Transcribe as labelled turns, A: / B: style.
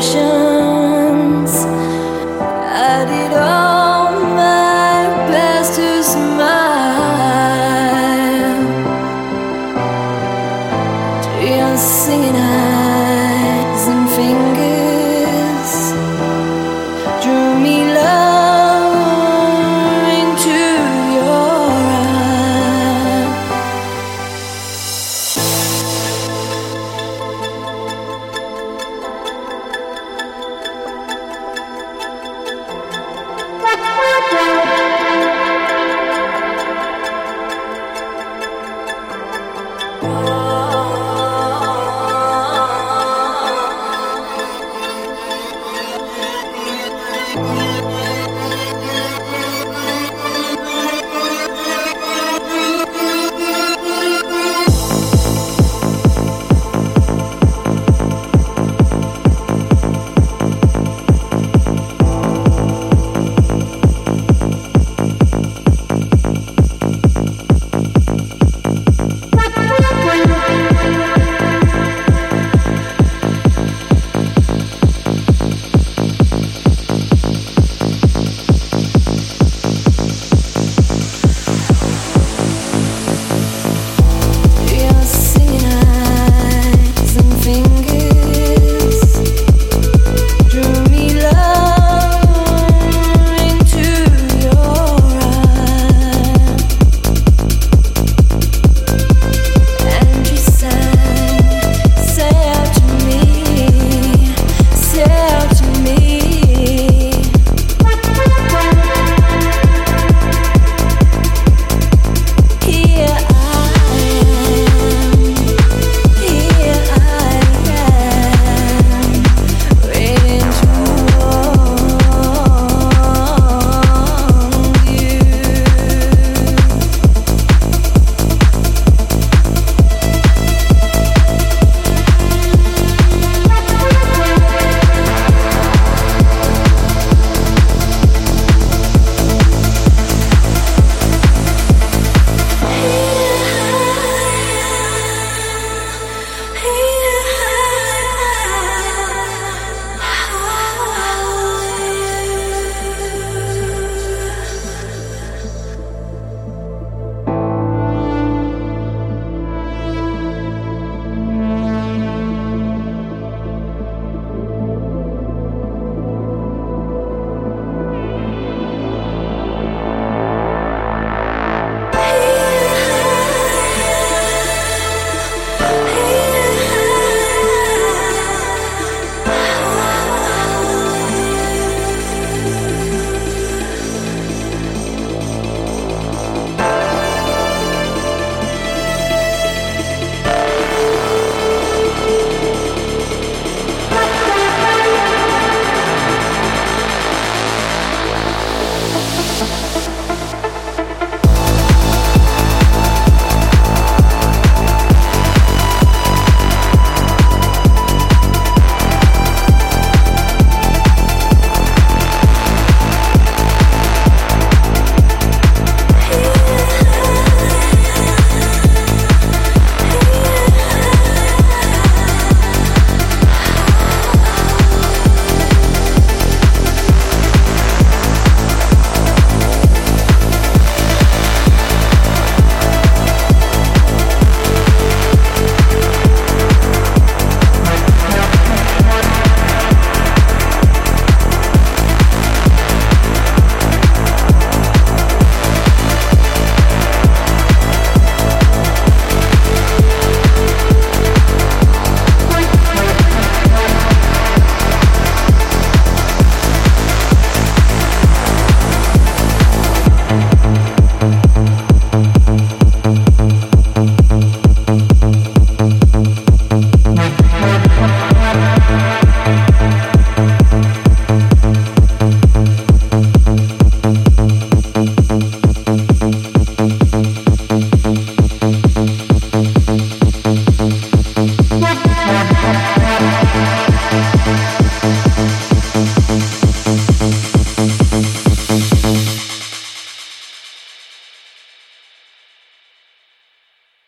A: emotions. I did all my best to smile. Tears singing eyes and fingers. Oh.